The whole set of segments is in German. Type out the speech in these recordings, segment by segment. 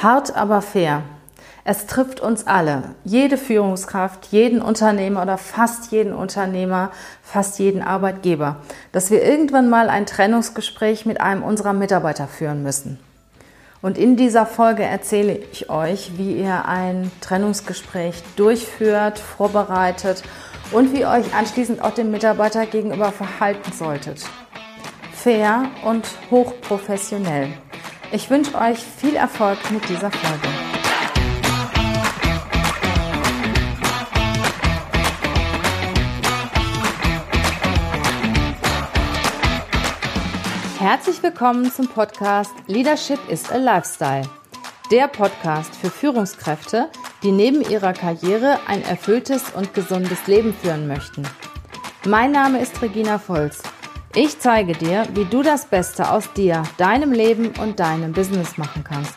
Hart, aber fair. Es trifft uns alle, jede Führungskraft, jeden Unternehmer oder fast jeden Unternehmer, fast jeden Arbeitgeber, dass wir irgendwann mal ein Trennungsgespräch mit einem unserer Mitarbeiter führen müssen. Und in dieser Folge erzähle ich euch, wie ihr ein Trennungsgespräch durchführt, vorbereitet und wie ihr euch anschließend auch dem Mitarbeiter gegenüber verhalten solltet. Fair und hochprofessionell. Ich wünsche euch viel Erfolg mit dieser Folge. Herzlich willkommen zum Podcast Leadership is a Lifestyle. Der Podcast für Führungskräfte, die neben ihrer Karriere ein erfülltes und gesundes Leben führen möchten. Mein Name ist Regina Volz ich zeige dir, wie du das Beste aus dir, deinem Leben und deinem Business machen kannst.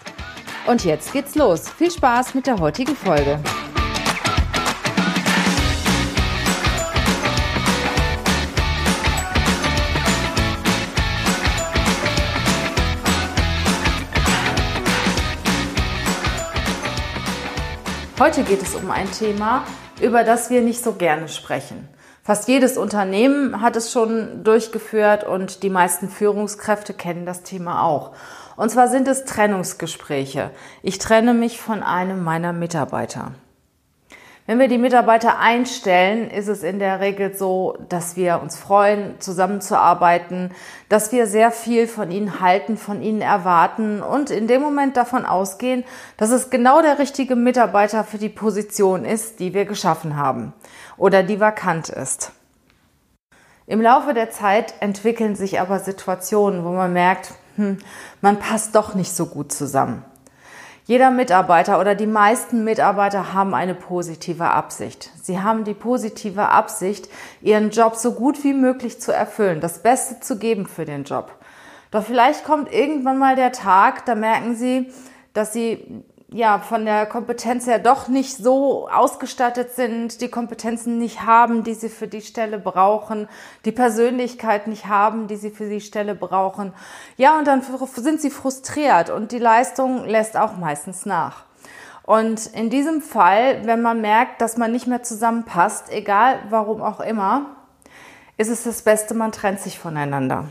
Und jetzt geht's los. Viel Spaß mit der heutigen Folge. Heute geht es um ein Thema, über das wir nicht so gerne sprechen. Fast jedes Unternehmen hat es schon durchgeführt und die meisten Führungskräfte kennen das Thema auch. Und zwar sind es Trennungsgespräche. Ich trenne mich von einem meiner Mitarbeiter. Wenn wir die Mitarbeiter einstellen, ist es in der Regel so, dass wir uns freuen, zusammenzuarbeiten, dass wir sehr viel von ihnen halten, von ihnen erwarten und in dem Moment davon ausgehen, dass es genau der richtige Mitarbeiter für die Position ist, die wir geschaffen haben oder die vakant ist. Im Laufe der Zeit entwickeln sich aber Situationen, wo man merkt, hm, man passt doch nicht so gut zusammen. Jeder Mitarbeiter oder die meisten Mitarbeiter haben eine positive Absicht. Sie haben die positive Absicht, ihren Job so gut wie möglich zu erfüllen, das Beste zu geben für den Job. Doch vielleicht kommt irgendwann mal der Tag, da merken Sie, dass Sie ja, von der Kompetenz her doch nicht so ausgestattet sind, die Kompetenzen nicht haben, die sie für die Stelle brauchen, die Persönlichkeit nicht haben, die sie für die Stelle brauchen. Ja, und dann sind sie frustriert und die Leistung lässt auch meistens nach. Und in diesem Fall, wenn man merkt, dass man nicht mehr zusammenpasst, egal warum auch immer, ist es das Beste, man trennt sich voneinander.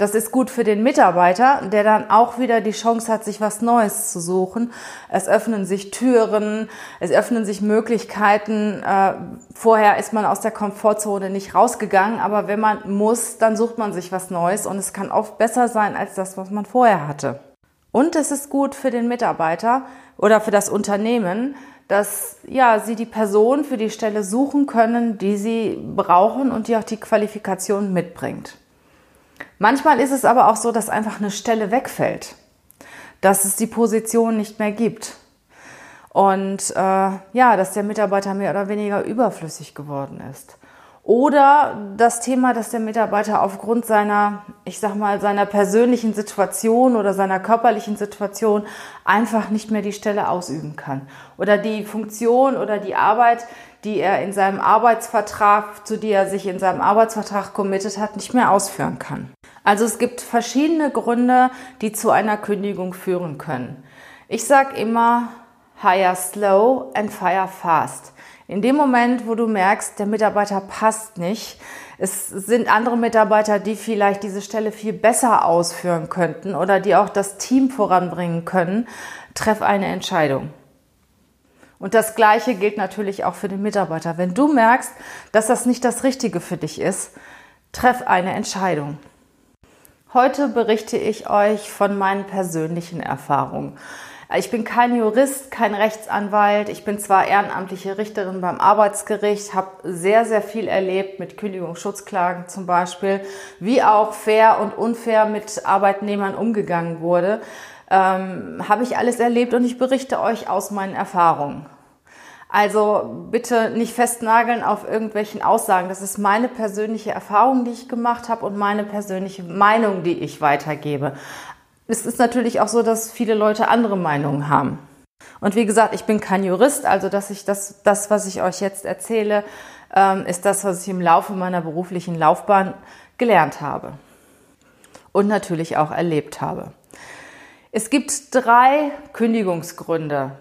Das ist gut für den Mitarbeiter, der dann auch wieder die Chance hat, sich was Neues zu suchen. Es öffnen sich Türen, es öffnen sich Möglichkeiten. Äh, vorher ist man aus der Komfortzone nicht rausgegangen, aber wenn man muss, dann sucht man sich was Neues und es kann oft besser sein als das, was man vorher hatte. Und es ist gut für den Mitarbeiter oder für das Unternehmen, dass ja, sie die Person für die Stelle suchen können, die sie brauchen und die auch die Qualifikation mitbringt. Manchmal ist es aber auch so, dass einfach eine Stelle wegfällt, dass es die Position nicht mehr gibt und äh, ja, dass der Mitarbeiter mehr oder weniger überflüssig geworden ist. Oder das Thema, dass der Mitarbeiter aufgrund seiner, ich sag mal, seiner persönlichen Situation oder seiner körperlichen Situation einfach nicht mehr die Stelle ausüben kann. Oder die Funktion oder die Arbeit, die er in seinem Arbeitsvertrag, zu die er sich in seinem Arbeitsvertrag committed hat, nicht mehr ausführen kann. Also es gibt verschiedene Gründe, die zu einer Kündigung führen können. Ich sage immer, hire slow and fire fast. In dem Moment, wo du merkst, der Mitarbeiter passt nicht, es sind andere Mitarbeiter, die vielleicht diese Stelle viel besser ausführen könnten oder die auch das Team voranbringen können, treff eine Entscheidung. Und das Gleiche gilt natürlich auch für den Mitarbeiter. Wenn du merkst, dass das nicht das Richtige für dich ist, treff eine Entscheidung. Heute berichte ich euch von meinen persönlichen Erfahrungen. Ich bin kein Jurist, kein Rechtsanwalt. Ich bin zwar ehrenamtliche Richterin beim Arbeitsgericht, habe sehr, sehr viel erlebt mit Kündigungsschutzklagen zum Beispiel, wie auch fair und unfair mit Arbeitnehmern umgegangen wurde. Ähm, habe ich alles erlebt und ich berichte euch aus meinen Erfahrungen. Also bitte nicht festnageln auf irgendwelchen Aussagen. Das ist meine persönliche Erfahrung, die ich gemacht habe und meine persönliche Meinung, die ich weitergebe. Es ist natürlich auch so, dass viele Leute andere Meinungen haben. Und wie gesagt, ich bin kein Jurist, also dass ich das, das was ich euch jetzt erzähle, ähm, ist das, was ich im Laufe meiner beruflichen Laufbahn gelernt habe und natürlich auch erlebt habe. Es gibt drei Kündigungsgründe,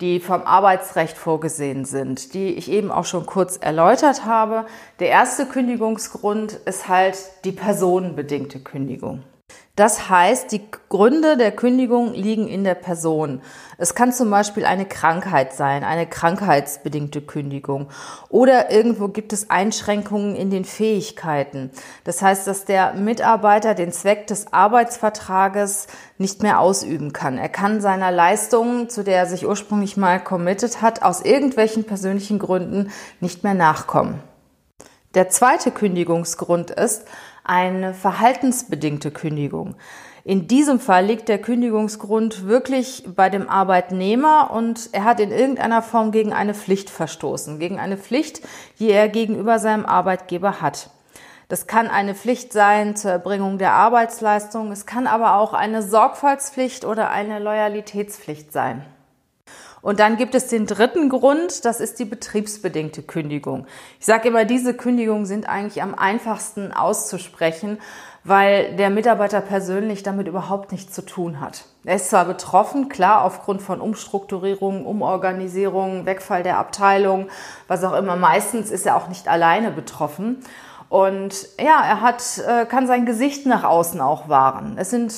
die vom Arbeitsrecht vorgesehen sind, die ich eben auch schon kurz erläutert habe. Der erste Kündigungsgrund ist halt die personenbedingte Kündigung. Das heißt, die Gründe der Kündigung liegen in der Person. Es kann zum Beispiel eine Krankheit sein, eine krankheitsbedingte Kündigung. Oder irgendwo gibt es Einschränkungen in den Fähigkeiten. Das heißt, dass der Mitarbeiter den Zweck des Arbeitsvertrages nicht mehr ausüben kann. Er kann seiner Leistung, zu der er sich ursprünglich mal committed hat, aus irgendwelchen persönlichen Gründen nicht mehr nachkommen. Der zweite Kündigungsgrund ist, eine verhaltensbedingte Kündigung. In diesem Fall liegt der Kündigungsgrund wirklich bei dem Arbeitnehmer und er hat in irgendeiner Form gegen eine Pflicht verstoßen, gegen eine Pflicht, die er gegenüber seinem Arbeitgeber hat. Das kann eine Pflicht sein zur Erbringung der Arbeitsleistung, es kann aber auch eine Sorgfaltspflicht oder eine Loyalitätspflicht sein. Und dann gibt es den dritten Grund, das ist die betriebsbedingte Kündigung. Ich sage immer, diese Kündigungen sind eigentlich am einfachsten auszusprechen, weil der Mitarbeiter persönlich damit überhaupt nichts zu tun hat. Er ist zwar betroffen, klar, aufgrund von Umstrukturierungen, Umorganisierungen, Wegfall der Abteilung, was auch immer. Meistens ist er auch nicht alleine betroffen. Und ja, er hat, äh, kann sein Gesicht nach außen auch wahren. Es sind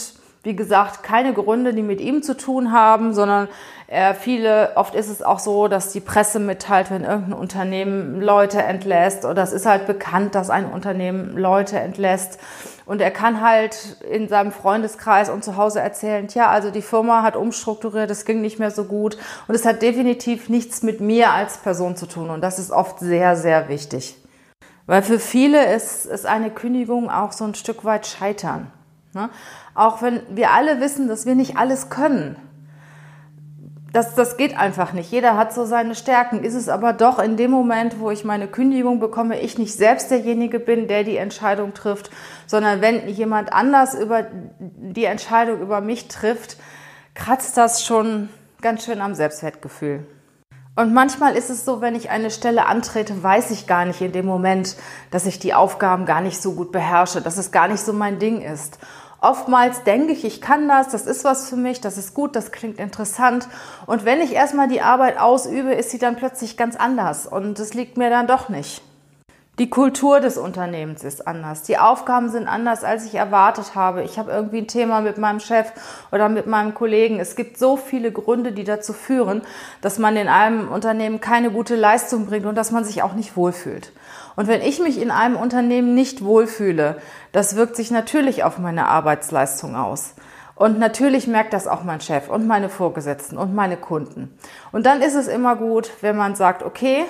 wie gesagt, keine Gründe, die mit ihm zu tun haben, sondern äh, viele, oft ist es auch so, dass die Presse mitteilt, wenn irgendein Unternehmen Leute entlässt oder es ist halt bekannt, dass ein Unternehmen Leute entlässt. Und er kann halt in seinem Freundeskreis und zu Hause erzählen, tja, also die Firma hat umstrukturiert, es ging nicht mehr so gut. Und es hat definitiv nichts mit mir als Person zu tun. Und das ist oft sehr, sehr wichtig. Weil für viele ist, ist eine Kündigung auch so ein Stück weit Scheitern. Ne? Auch wenn wir alle wissen, dass wir nicht alles können. Das, das geht einfach nicht. Jeder hat so seine Stärken. Ist es aber doch in dem Moment, wo ich meine Kündigung bekomme, ich nicht selbst derjenige bin, der die Entscheidung trifft, sondern wenn jemand anders über die Entscheidung über mich trifft, kratzt das schon ganz schön am Selbstwertgefühl. Und manchmal ist es so, wenn ich eine Stelle antrete, weiß ich gar nicht in dem Moment, dass ich die Aufgaben gar nicht so gut beherrsche, dass es gar nicht so mein Ding ist. Oftmals denke ich, ich kann das, das ist was für mich, das ist gut, das klingt interessant. Und wenn ich erstmal die Arbeit ausübe, ist sie dann plötzlich ganz anders und es liegt mir dann doch nicht. Die Kultur des Unternehmens ist anders. Die Aufgaben sind anders, als ich erwartet habe. Ich habe irgendwie ein Thema mit meinem Chef oder mit meinem Kollegen. Es gibt so viele Gründe, die dazu führen, dass man in einem Unternehmen keine gute Leistung bringt und dass man sich auch nicht wohlfühlt. Und wenn ich mich in einem Unternehmen nicht wohlfühle, das wirkt sich natürlich auf meine Arbeitsleistung aus. Und natürlich merkt das auch mein Chef und meine Vorgesetzten und meine Kunden. Und dann ist es immer gut, wenn man sagt, okay,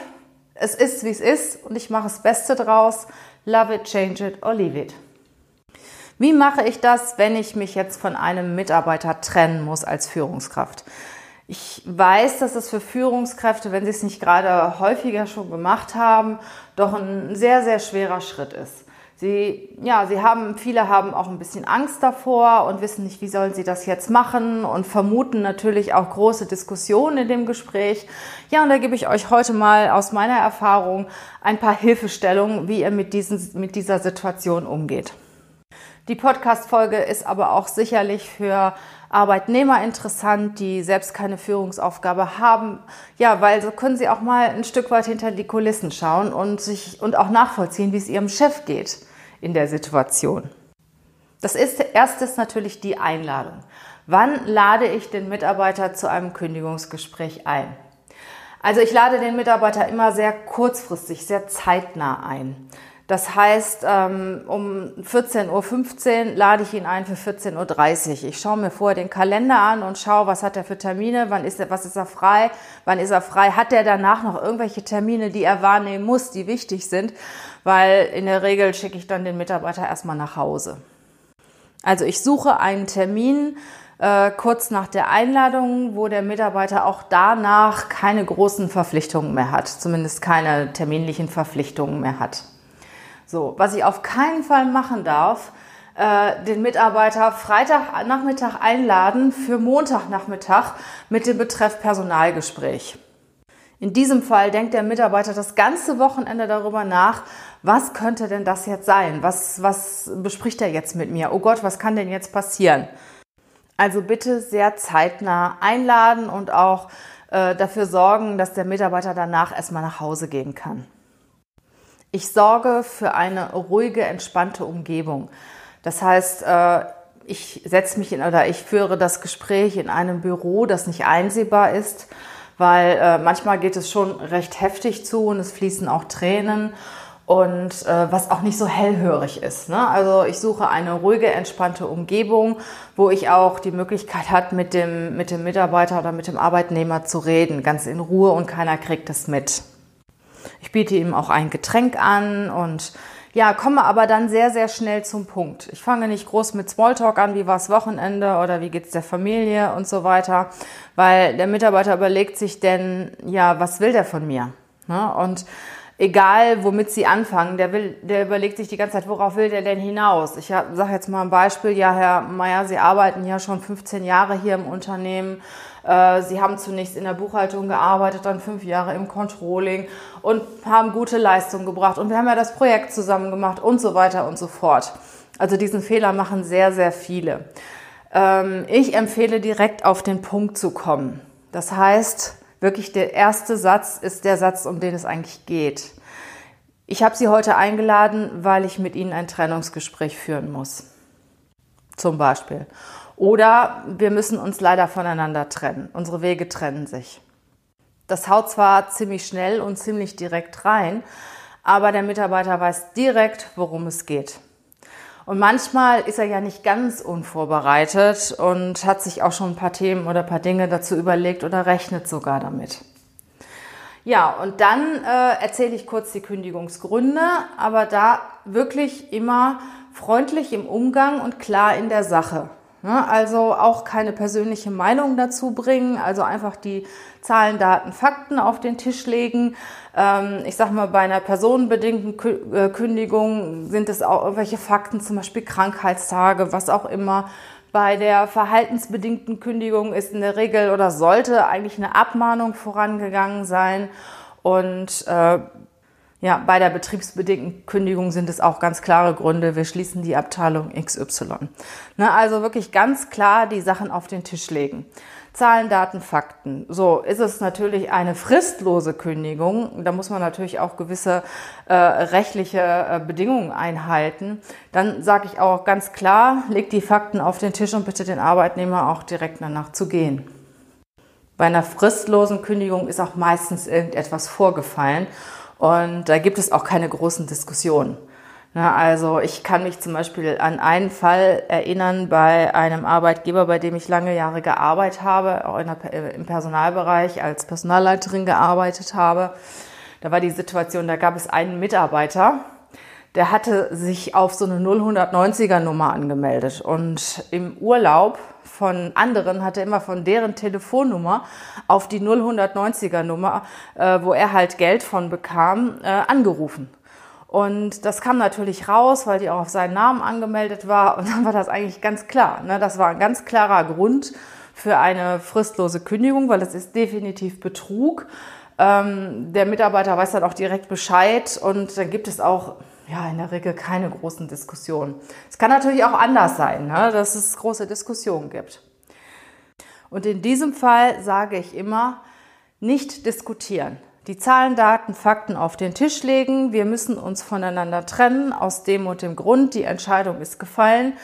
es ist, wie es ist und ich mache das Beste draus. Love it, change it or leave it. Wie mache ich das, wenn ich mich jetzt von einem Mitarbeiter trennen muss als Führungskraft? Ich weiß, dass es für Führungskräfte, wenn sie es nicht gerade häufiger schon gemacht haben, doch ein sehr, sehr schwerer Schritt ist. Sie, ja, sie haben, viele haben auch ein bisschen Angst davor und wissen nicht, wie sollen sie das jetzt machen und vermuten natürlich auch große Diskussionen in dem Gespräch. Ja, und da gebe ich euch heute mal aus meiner Erfahrung ein paar Hilfestellungen, wie ihr mit, diesen, mit dieser Situation umgeht. Die Podcast-Folge ist aber auch sicherlich für Arbeitnehmer interessant, die selbst keine Führungsaufgabe haben. Ja, weil so können sie auch mal ein Stück weit hinter die Kulissen schauen und sich und auch nachvollziehen, wie es ihrem Chef geht in der Situation. Das ist erstes natürlich die Einladung. Wann lade ich den Mitarbeiter zu einem Kündigungsgespräch ein? Also ich lade den Mitarbeiter immer sehr kurzfristig, sehr zeitnah ein. Das heißt, ähm, um 14.15 Uhr lade ich ihn ein für 14.30 Uhr. Ich schaue mir vorher den Kalender an und schaue, was hat er für Termine, wann ist er, was ist er frei, wann ist er frei, hat er danach noch irgendwelche Termine, die er wahrnehmen muss, die wichtig sind, weil in der Regel schicke ich dann den Mitarbeiter erstmal nach Hause. Also ich suche einen Termin, äh, kurz nach der Einladung, wo der Mitarbeiter auch danach keine großen Verpflichtungen mehr hat, zumindest keine terminlichen Verpflichtungen mehr hat. So, was ich auf keinen Fall machen darf, äh, den Mitarbeiter Freitagnachmittag einladen für Montagnachmittag mit dem Betreff Personalgespräch. In diesem Fall denkt der Mitarbeiter das ganze Wochenende darüber nach, was könnte denn das jetzt sein? Was, was bespricht er jetzt mit mir? Oh Gott, was kann denn jetzt passieren? Also bitte sehr zeitnah einladen und auch äh, dafür sorgen, dass der Mitarbeiter danach erstmal nach Hause gehen kann. Ich sorge für eine ruhige, entspannte Umgebung. Das heißt, äh, ich setze mich in oder ich führe das Gespräch in einem Büro, das nicht einsehbar ist, weil äh, manchmal geht es schon recht heftig zu und es fließen auch Tränen und äh, was auch nicht so hellhörig ist. Ne? Also ich suche eine ruhige, entspannte Umgebung, wo ich auch die Möglichkeit hat, mit dem, mit dem Mitarbeiter oder mit dem Arbeitnehmer zu reden, ganz in Ruhe und keiner kriegt es mit. Ich biete ihm auch ein Getränk an und ja, komme aber dann sehr, sehr schnell zum Punkt. Ich fange nicht groß mit Smalltalk an, wie war es Wochenende oder wie geht's der Familie und so weiter, weil der Mitarbeiter überlegt sich denn, ja, was will der von mir? Ne? Und egal womit sie anfangen, der will, der überlegt sich die ganze Zeit, worauf will der denn hinaus? Ich sage jetzt mal ein Beispiel, ja, Herr Meier, Sie arbeiten ja schon 15 Jahre hier im Unternehmen. Äh, sie haben zunächst in der Buchhaltung gearbeitet, dann fünf Jahre im Controlling und haben gute Leistungen gebracht. Und wir haben ja das Projekt zusammen gemacht und so weiter und so fort. Also diesen Fehler machen sehr, sehr viele. Ähm, ich empfehle direkt auf den Punkt zu kommen. Das heißt, wirklich der erste Satz ist der Satz, um den es eigentlich geht. Ich habe Sie heute eingeladen, weil ich mit Ihnen ein Trennungsgespräch führen muss. Zum Beispiel. Oder wir müssen uns leider voneinander trennen. Unsere Wege trennen sich. Das haut zwar ziemlich schnell und ziemlich direkt rein, aber der Mitarbeiter weiß direkt, worum es geht. Und manchmal ist er ja nicht ganz unvorbereitet und hat sich auch schon ein paar Themen oder ein paar Dinge dazu überlegt oder rechnet sogar damit. Ja, und dann äh, erzähle ich kurz die Kündigungsgründe, aber da wirklich immer freundlich im Umgang und klar in der Sache. Ne? Also auch keine persönliche Meinung dazu bringen, also einfach die Zahlen, Daten, Fakten auf den Tisch legen. Ähm, ich sage mal, bei einer personenbedingten äh, Kündigung sind es auch irgendwelche Fakten, zum Beispiel Krankheitstage, was auch immer. Bei der verhaltensbedingten Kündigung ist in der Regel oder sollte eigentlich eine Abmahnung vorangegangen sein. Und äh, ja, bei der betriebsbedingten Kündigung sind es auch ganz klare Gründe. Wir schließen die Abteilung XY. Ne, also wirklich ganz klar die Sachen auf den Tisch legen. Zahlen, Daten, Fakten. So ist es natürlich eine fristlose Kündigung. Da muss man natürlich auch gewisse äh, rechtliche äh, Bedingungen einhalten. Dann sage ich auch ganz klar, legt die Fakten auf den Tisch und bitte den Arbeitnehmer auch direkt danach zu gehen. Bei einer fristlosen Kündigung ist auch meistens irgendetwas vorgefallen und da gibt es auch keine großen Diskussionen. Na, also ich kann mich zum Beispiel an einen Fall erinnern bei einem Arbeitgeber, bei dem ich lange Jahre gearbeitet habe, auch der, äh, im Personalbereich als Personalleiterin gearbeitet habe. Da war die Situation, da gab es einen Mitarbeiter, der hatte sich auf so eine 090er Nummer angemeldet und im Urlaub von anderen hat er immer von deren Telefonnummer auf die 090er Nummer, äh, wo er halt Geld von bekam, äh, angerufen. Und das kam natürlich raus, weil die auch auf seinen Namen angemeldet war. Und dann war das eigentlich ganz klar. Ne? Das war ein ganz klarer Grund für eine fristlose Kündigung, weil es ist definitiv Betrug. Ähm, der Mitarbeiter weiß dann auch direkt Bescheid und dann gibt es auch ja, in der Regel keine großen Diskussionen. Es kann natürlich auch anders sein, ne, dass es große Diskussionen gibt. Und in diesem Fall sage ich immer, nicht diskutieren. Die Zahlen, Daten, Fakten auf den Tisch legen. Wir müssen uns voneinander trennen aus dem und dem Grund. Die Entscheidung ist gefallen.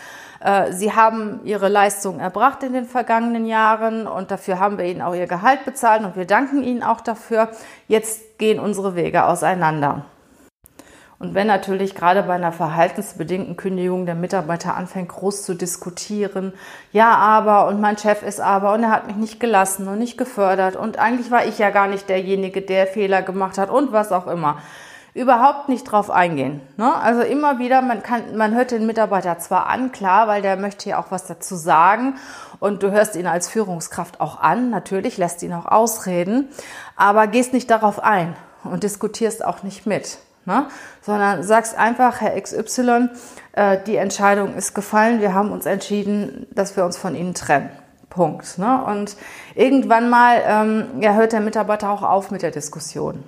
Äh, Sie haben Ihre Leistung erbracht in den vergangenen Jahren und dafür haben wir Ihnen auch Ihr Gehalt bezahlt und wir danken Ihnen auch dafür. Jetzt gehen unsere Wege auseinander. Und wenn natürlich gerade bei einer verhaltensbedingten Kündigung der Mitarbeiter anfängt, groß zu diskutieren, ja, aber und mein Chef ist aber und er hat mich nicht gelassen und nicht gefördert und eigentlich war ich ja gar nicht derjenige, der Fehler gemacht hat und was auch immer. Überhaupt nicht drauf eingehen. Ne? Also immer wieder, man kann, man hört den Mitarbeiter zwar an, klar, weil der möchte ja auch was dazu sagen und du hörst ihn als Führungskraft auch an, natürlich lässt ihn auch ausreden, aber gehst nicht darauf ein und diskutierst auch nicht mit ne? sondern sagst einfach, Herr XY, äh, die Entscheidung ist gefallen, wir haben uns entschieden, dass wir uns von Ihnen trennen. Punkt. Ne? Und irgendwann mal ähm, ja, hört der Mitarbeiter auch auf mit der Diskussion.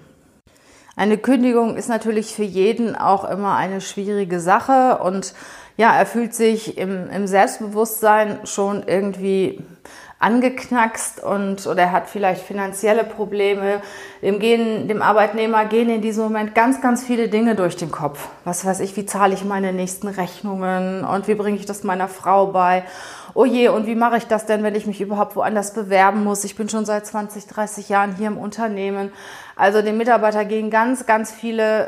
Eine Kündigung ist natürlich für jeden auch immer eine schwierige Sache und ja, er fühlt sich im, im Selbstbewusstsein schon irgendwie angeknackst und oder er hat vielleicht finanzielle Probleme. Dem gehen, dem Arbeitnehmer gehen in diesem Moment ganz, ganz viele Dinge durch den Kopf. Was weiß ich, wie zahle ich meine nächsten Rechnungen und wie bringe ich das meiner Frau bei? Oh je, und wie mache ich das denn, wenn ich mich überhaupt woanders bewerben muss? Ich bin schon seit 20, 30 Jahren hier im Unternehmen. Also dem Mitarbeiter gehen ganz, ganz viele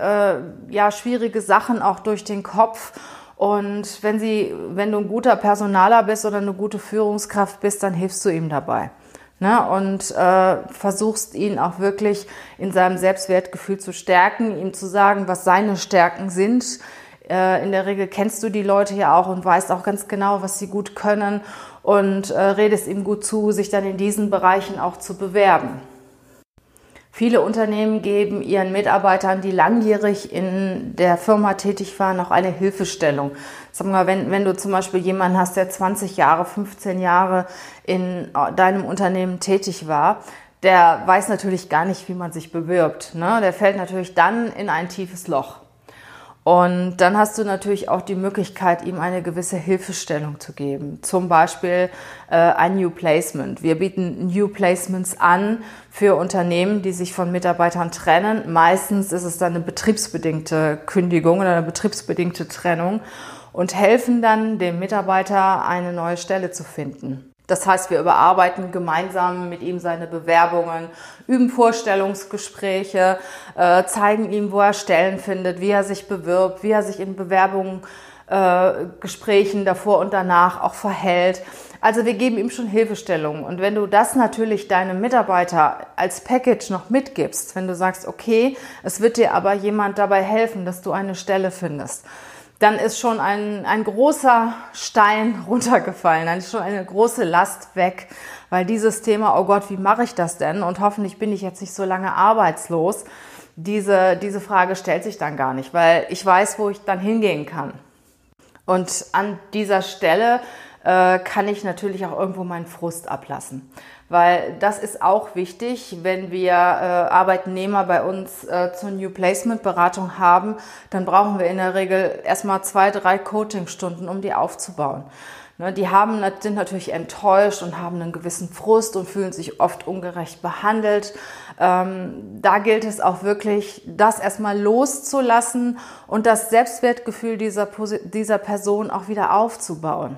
äh, ja, schwierige Sachen auch durch den Kopf. Und wenn sie, wenn du ein guter Personaler bist oder eine gute Führungskraft bist, dann hilfst du ihm dabei. Ne? Und äh, versuchst ihn auch wirklich in seinem Selbstwertgefühl zu stärken, ihm zu sagen, was seine Stärken sind. Äh, in der Regel kennst du die Leute ja auch und weißt auch ganz genau, was sie gut können und äh, redest ihm gut zu, sich dann in diesen Bereichen auch zu bewerben. Viele Unternehmen geben ihren Mitarbeitern, die langjährig in der Firma tätig waren, auch eine Hilfestellung. Sag mal, wenn, wenn du zum Beispiel jemanden hast, der 20 Jahre, 15 Jahre in äh, deinem Unternehmen tätig war, der weiß natürlich gar nicht, wie man sich bewirbt. Ne? Der fällt natürlich dann in ein tiefes Loch. Und dann hast du natürlich auch die Möglichkeit, ihm eine gewisse Hilfestellung zu geben. Zum Beispiel äh, ein New Placement. Wir bieten New Placements an für Unternehmen, die sich von Mitarbeitern trennen. Meistens ist es dann eine betriebsbedingte Kündigung oder eine betriebsbedingte Trennung und helfen dann dem Mitarbeiter, eine neue Stelle zu finden. Das heißt, wir überarbeiten gemeinsam mit ihm seine Bewerbungen, üben Vorstellungsgespräche, äh, zeigen ihm, wo er Stellen findet, wie er sich bewirbt, wie er sich in Bewerbungen, äh, Gesprächen davor und danach auch verhält. Also wir geben ihm schon Hilfestellungen. Und wenn du das natürlich deinem Mitarbeiter als Package noch mitgibst, wenn du sagst, okay, es wird dir aber jemand dabei helfen, dass du eine Stelle findest, dann ist schon ein, ein großer Stein runtergefallen, dann ist schon eine große Last weg, weil dieses Thema, oh Gott, wie mache ich das denn? Und hoffentlich bin ich jetzt nicht so lange arbeitslos. Diese, diese Frage stellt sich dann gar nicht, weil ich weiß, wo ich dann hingehen kann. Und an dieser Stelle äh, kann ich natürlich auch irgendwo meinen Frust ablassen. Weil das ist auch wichtig, wenn wir äh, Arbeitnehmer bei uns äh, zur New Placement Beratung haben, dann brauchen wir in der Regel erstmal zwei, drei Coachingstunden, um die aufzubauen. Ne, die haben, sind natürlich enttäuscht und haben einen gewissen Frust und fühlen sich oft ungerecht behandelt. Ähm, da gilt es auch wirklich, das erstmal loszulassen und das Selbstwertgefühl dieser, dieser Person auch wieder aufzubauen.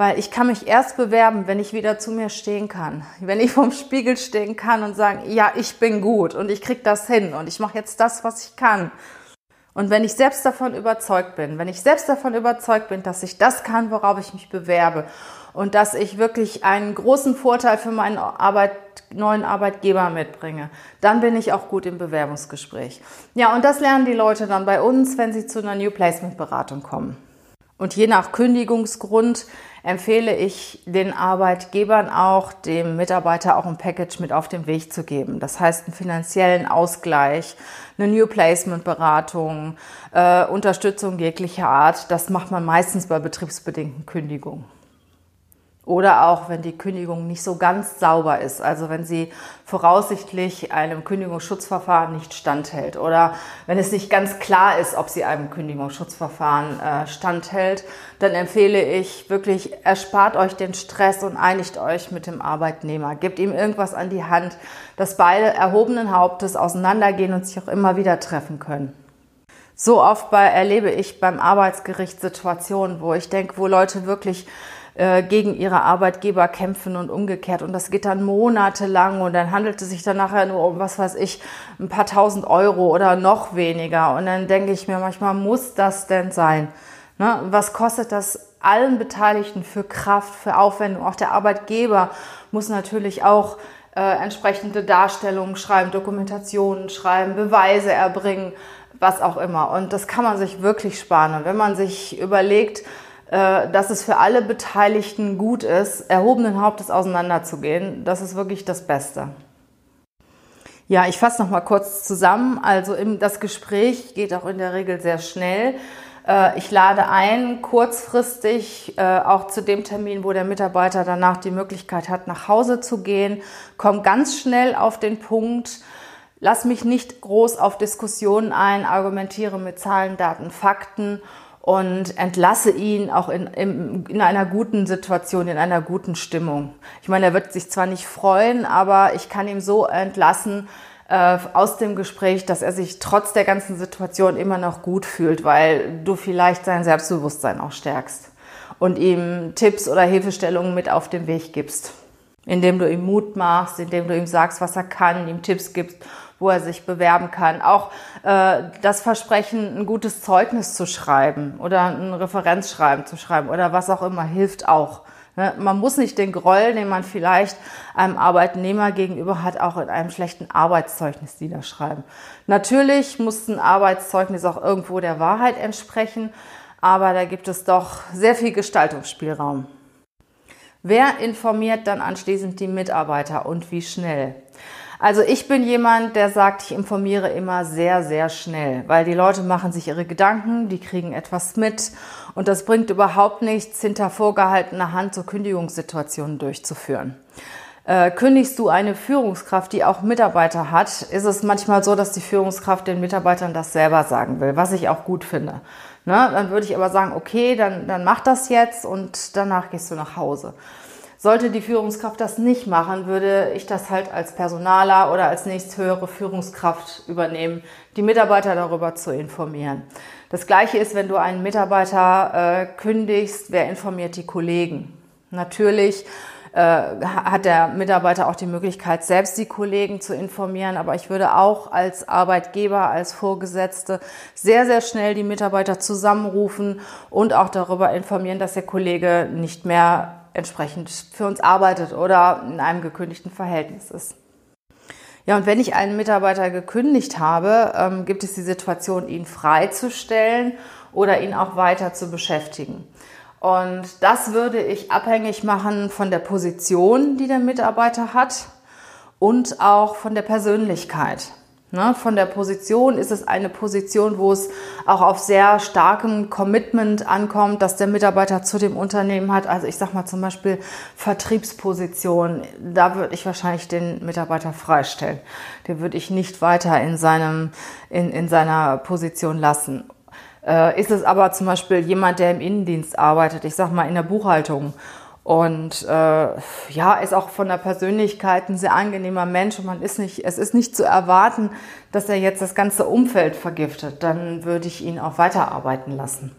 Weil ich kann mich erst bewerben, wenn ich wieder zu mir stehen kann. Wenn ich vorm Spiegel stehen kann und sagen, ja, ich bin gut und ich krieg das hin und ich mache jetzt das, was ich kann. Und wenn ich selbst davon überzeugt bin, wenn ich selbst davon überzeugt bin, dass ich das kann, worauf ich mich bewerbe und dass ich wirklich einen großen Vorteil für meinen Arbeit, neuen Arbeitgeber mitbringe, dann bin ich auch gut im Bewerbungsgespräch. Ja, und das lernen die Leute dann bei uns, wenn sie zu einer New Placement Beratung kommen. Und je nach Kündigungsgrund empfehle ich den Arbeitgebern auch, dem Mitarbeiter auch ein Package mit auf den Weg zu geben. Das heißt einen finanziellen Ausgleich, eine New Placement Beratung, äh, Unterstützung jeglicher Art. Das macht man meistens bei betriebsbedingten Kündigungen. Oder auch, wenn die Kündigung nicht so ganz sauber ist, also wenn sie voraussichtlich einem Kündigungsschutzverfahren nicht standhält oder wenn es nicht ganz klar ist, ob sie einem Kündigungsschutzverfahren äh, standhält, dann empfehle ich wirklich, erspart euch den Stress und einigt euch mit dem Arbeitnehmer. Gebt ihm irgendwas an die Hand, dass beide erhobenen Hauptes auseinandergehen und sich auch immer wieder treffen können. So oft bei, erlebe ich beim Arbeitsgericht Situationen, wo ich denke, wo Leute wirklich äh, gegen ihre Arbeitgeber kämpfen und umgekehrt. Und das geht dann monatelang und dann handelt es sich dann nachher nur um, was weiß ich, ein paar tausend Euro oder noch weniger. Und dann denke ich mir manchmal, muss das denn sein? Ne? Was kostet das allen Beteiligten für Kraft, für Aufwendung? Auch der Arbeitgeber muss natürlich auch äh, entsprechende Darstellungen schreiben, Dokumentationen schreiben, Beweise erbringen, was auch immer. Und das kann man sich wirklich sparen. Und wenn man sich überlegt, dass es für alle Beteiligten gut ist, erhobenen Hauptes auseinanderzugehen. Das ist wirklich das Beste. Ja, ich fasse noch mal kurz zusammen. Also das Gespräch geht auch in der Regel sehr schnell. Äh, ich lade ein, kurzfristig, äh, auch zu dem Termin, wo der Mitarbeiter danach die Möglichkeit hat, nach Hause zu gehen. Komm ganz schnell auf den Punkt Lass mich nicht groß auf Diskussionen ein, argumentiere mit Zahlen, Daten, Fakten und entlasse ihn auch in, in, in, einer guten Situation, in einer guten Stimmung. Ich meine, er wird sich zwar nicht freuen, aber ich kann ihm so entlassen äh, aus dem Gespräch, dass er sich trotz der ganzen Situation immer noch gut fühlt, weil du vielleicht sein Selbstbewusstsein auch stärkst und ihm Tipps oder Hilfestellungen mit auf den Weg gibst. Indem du ihm Mut machst, indem du ihm sagst, was er kann, ihm Tipps gibst wo er sich bewerben kann. Auch äh, das Versprechen, ein gutes Zeugnis zu schreiben oder ein Referenzschreiben zu schreiben oder was auch immer, hilft auch. Ne? Man muss nicht den Groll, den man vielleicht einem Arbeitnehmer gegenüber hat, auch in einem schlechten Arbeitszeugnis niederschreiben. Natürlich muss ein Arbeitszeugnis auch irgendwo der Wahrheit entsprechen, aber da gibt es doch sehr viel Gestaltungsspielraum. Wer informiert dann anschließend die Mitarbeiter und wie schnell? Also ich bin jemand, der sagt, ich informiere immer sehr, sehr schnell, weil die Leute machen sich ihre Gedanken, die kriegen etwas mit und das bringt überhaupt nichts, hinter vorgehaltener Hand so Kündigungssituationen durchzuführen. Äh, kündigst du eine Führungskraft, die auch Mitarbeiter hat, ist es manchmal so, dass die Führungskraft den Mitarbeitern das selber sagen will, was ich auch gut finde. Ne? Dann würde ich aber sagen, okay, dann, dann mach das jetzt und danach gehst du nach Hause. Sollte die Führungskraft das nicht machen, würde ich das halt als Personaler oder als nächsthöhere Führungskraft übernehmen, die Mitarbeiter darüber zu informieren. Das Gleiche ist, wenn du einen Mitarbeiter äh, kündigst, wer informiert die Kollegen? Natürlich äh, hat der Mitarbeiter auch die Möglichkeit, selbst die Kollegen zu informieren. Aber ich würde auch als Arbeitgeber, als Vorgesetzte sehr, sehr schnell die Mitarbeiter zusammenrufen und auch darüber informieren, dass der Kollege nicht mehr entsprechend für uns arbeitet oder in einem gekündigten Verhältnis ist. Ja, und wenn ich einen Mitarbeiter gekündigt habe, ähm, gibt es die Situation, ihn freizustellen oder ihn auch weiter zu beschäftigen. Und das würde ich abhängig machen von der Position, die der Mitarbeiter hat und auch von der Persönlichkeit. Ne, von der Position ist es eine Position, wo es auch auf sehr starkem Commitment ankommt, dass der Mitarbeiter zu dem Unternehmen hat. Also ich sage mal zum Beispiel Vertriebsposition. Da würde ich wahrscheinlich den Mitarbeiter freistellen. Den würde ich nicht weiter in, seinem, in, in seiner Position lassen. Äh, ist es aber zum Beispiel jemand, der im Innendienst arbeitet, ich sage mal in der Buchhaltung und äh, ja, ist auch von der Persönlichkeit ein sehr angenehmer Mensch und man ist nicht, es ist nicht zu erwarten, dass er jetzt das ganze Umfeld vergiftet. Dann würde ich ihn auch weiterarbeiten lassen.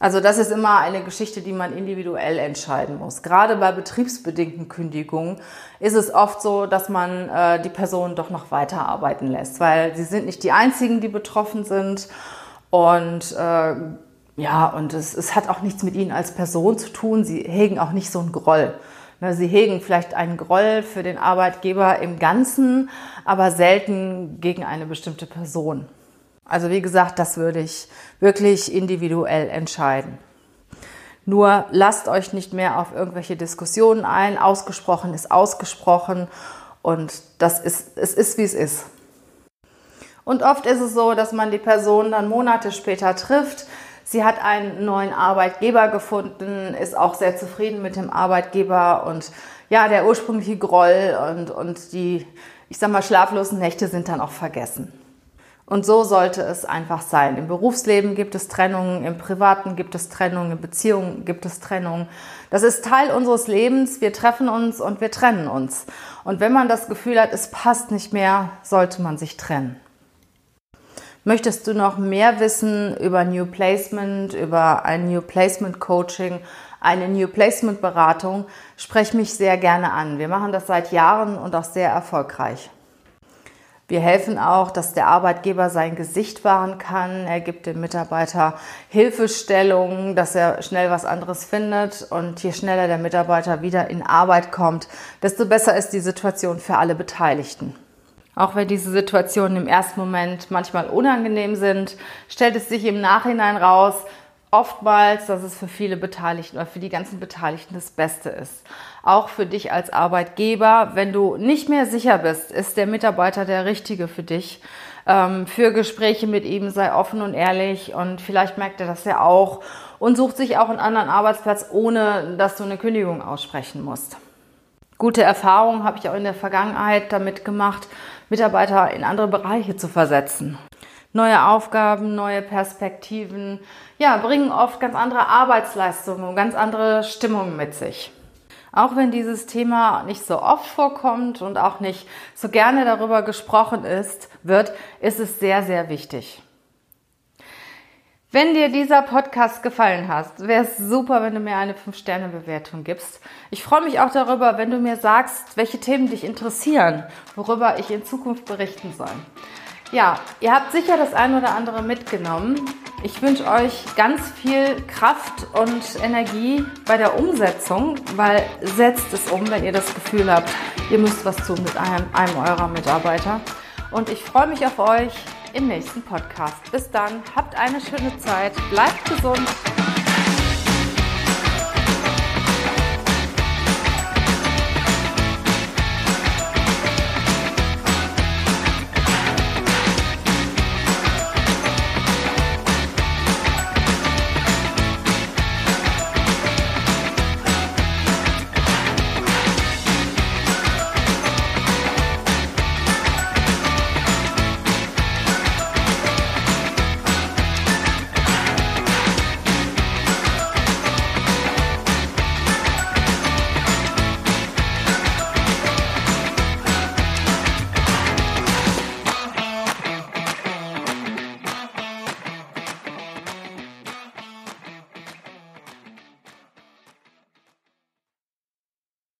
Also das ist immer eine Geschichte, die man individuell entscheiden muss. Gerade bei betriebsbedingten Kündigungen ist es oft so, dass man äh, die Person doch noch weiterarbeiten lässt, weil sie sind nicht die einzigen, die betroffen sind. Und äh, ja, und es, es hat auch nichts mit ihnen als Person zu tun. Sie hegen auch nicht so einen Groll. Ne, sie hegen vielleicht einen Groll für den Arbeitgeber im Ganzen, aber selten gegen eine bestimmte Person. Also wie gesagt, das würde ich wirklich individuell entscheiden. Nur lasst euch nicht mehr auf irgendwelche Diskussionen ein. Ausgesprochen ist ausgesprochen und das ist, es ist, wie es ist. Und oft ist es so, dass man die Person dann Monate später trifft, Sie hat einen neuen Arbeitgeber gefunden, ist auch sehr zufrieden mit dem Arbeitgeber und ja, der ursprüngliche Groll und, und die, ich sag mal, schlaflosen Nächte sind dann auch vergessen. Und so sollte es einfach sein. Im Berufsleben gibt es Trennungen, im Privaten gibt es Trennungen, in Beziehungen gibt es Trennungen. Das ist Teil unseres Lebens. Wir treffen uns und wir trennen uns. Und wenn man das Gefühl hat, es passt nicht mehr, sollte man sich trennen. Möchtest du noch mehr wissen über New Placement, über ein New Placement Coaching, eine New Placement Beratung? Sprech mich sehr gerne an. Wir machen das seit Jahren und auch sehr erfolgreich. Wir helfen auch, dass der Arbeitgeber sein Gesicht wahren kann. Er gibt dem Mitarbeiter Hilfestellungen, dass er schnell was anderes findet. Und je schneller der Mitarbeiter wieder in Arbeit kommt, desto besser ist die Situation für alle Beteiligten. Auch wenn diese Situationen im ersten Moment manchmal unangenehm sind, stellt es sich im Nachhinein raus, oftmals, dass es für viele Beteiligten oder für die ganzen Beteiligten das Beste ist. Auch für dich als Arbeitgeber, wenn du nicht mehr sicher bist, ist der Mitarbeiter der Richtige für dich. Ähm, für Gespräche mit ihm sei offen und ehrlich und vielleicht merkt er das ja auch und sucht sich auch einen anderen Arbeitsplatz, ohne dass du eine Kündigung aussprechen musst. Gute Erfahrungen habe ich auch in der Vergangenheit damit gemacht, Mitarbeiter in andere Bereiche zu versetzen. Neue Aufgaben, neue Perspektiven, ja, bringen oft ganz andere Arbeitsleistungen und ganz andere Stimmungen mit sich. Auch wenn dieses Thema nicht so oft vorkommt und auch nicht so gerne darüber gesprochen ist, wird, ist es sehr, sehr wichtig. Wenn dir dieser Podcast gefallen hat, wäre es super, wenn du mir eine 5-Sterne-Bewertung gibst. Ich freue mich auch darüber, wenn du mir sagst, welche Themen dich interessieren, worüber ich in Zukunft berichten soll. Ja, ihr habt sicher das eine oder andere mitgenommen. Ich wünsche euch ganz viel Kraft und Energie bei der Umsetzung, weil setzt es um, wenn ihr das Gefühl habt, ihr müsst was tun mit einem, einem eurer Mitarbeiter. Und ich freue mich auf euch im nächsten Podcast. Bis dann, habt eine schöne Zeit, bleibt gesund.